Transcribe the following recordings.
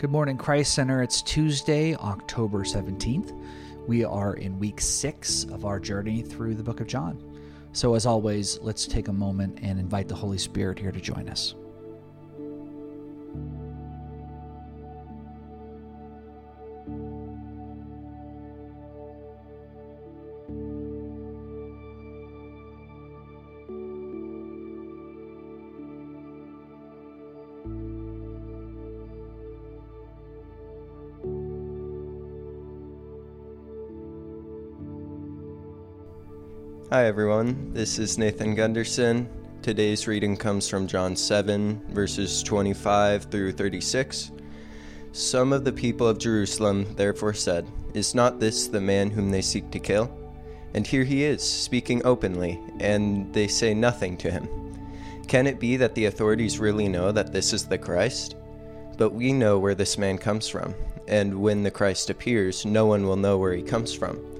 Good morning, Christ Center. It's Tuesday, October 17th. We are in week six of our journey through the book of John. So, as always, let's take a moment and invite the Holy Spirit here to join us. Hi, everyone. This is Nathan Gunderson. Today's reading comes from John 7, verses 25 through 36. Some of the people of Jerusalem therefore said, Is not this the man whom they seek to kill? And here he is, speaking openly, and they say nothing to him. Can it be that the authorities really know that this is the Christ? But we know where this man comes from, and when the Christ appears, no one will know where he comes from.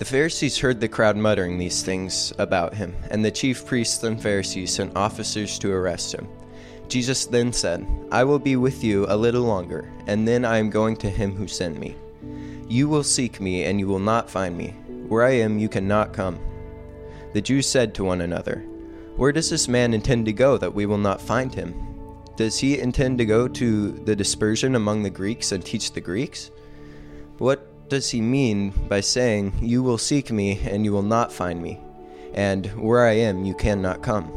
The Pharisees heard the crowd muttering these things about him, and the chief priests and Pharisees sent officers to arrest him. Jesus then said, I will be with you a little longer, and then I am going to him who sent me. You will seek me, and you will not find me. Where I am, you cannot come. The Jews said to one another, Where does this man intend to go that we will not find him? Does he intend to go to the dispersion among the Greeks and teach the Greeks? What does he mean by saying, You will seek me and you will not find me, and where I am you cannot come?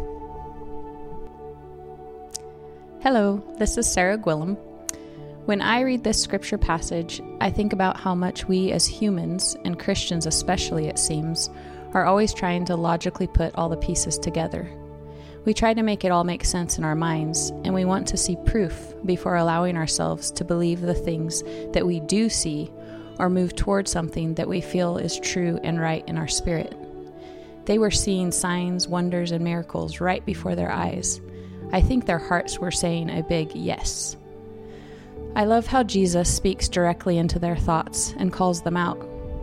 Hello, this is Sarah Gwillem. When I read this scripture passage, I think about how much we as humans, and Christians especially, it seems, are always trying to logically put all the pieces together. We try to make it all make sense in our minds, and we want to see proof before allowing ourselves to believe the things that we do see or move toward something that we feel is true and right in our spirit. They were seeing signs, wonders, and miracles right before their eyes. I think their hearts were saying a big yes. I love how Jesus speaks directly into their thoughts and calls them out,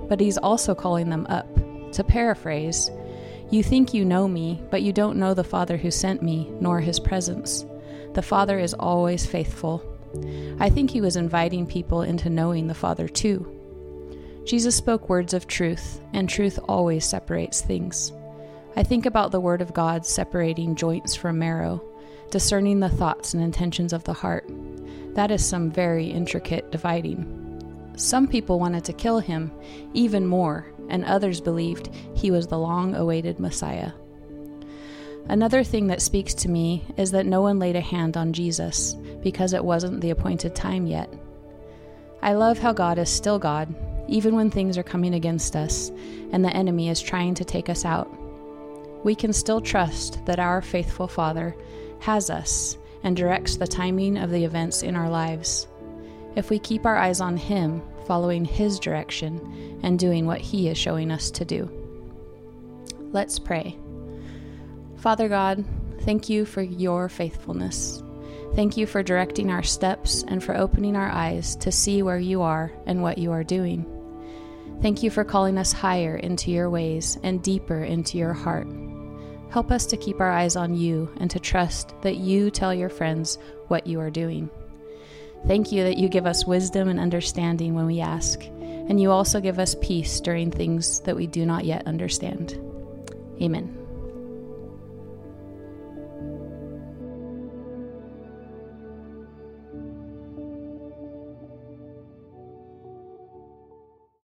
but he's also calling them up. To paraphrase, you think you know me, but you don't know the Father who sent me, nor his presence. The Father is always faithful. I think he was inviting people into knowing the Father too. Jesus spoke words of truth, and truth always separates things. I think about the Word of God separating joints from marrow, discerning the thoughts and intentions of the heart. That is some very intricate dividing. Some people wanted to kill him even more, and others believed he was the long awaited Messiah. Another thing that speaks to me is that no one laid a hand on Jesus because it wasn't the appointed time yet. I love how God is still God even when things are coming against us and the enemy is trying to take us out. We can still trust that our faithful Father has us and directs the timing of the events in our lives. If we keep our eyes on Him, following His direction, and doing what He is showing us to do. Let's pray. Father God, thank you for your faithfulness. Thank you for directing our steps and for opening our eyes to see where you are and what you are doing. Thank you for calling us higher into your ways and deeper into your heart. Help us to keep our eyes on you and to trust that you tell your friends what you are doing. Thank you that you give us wisdom and understanding when we ask, and you also give us peace during things that we do not yet understand. Amen.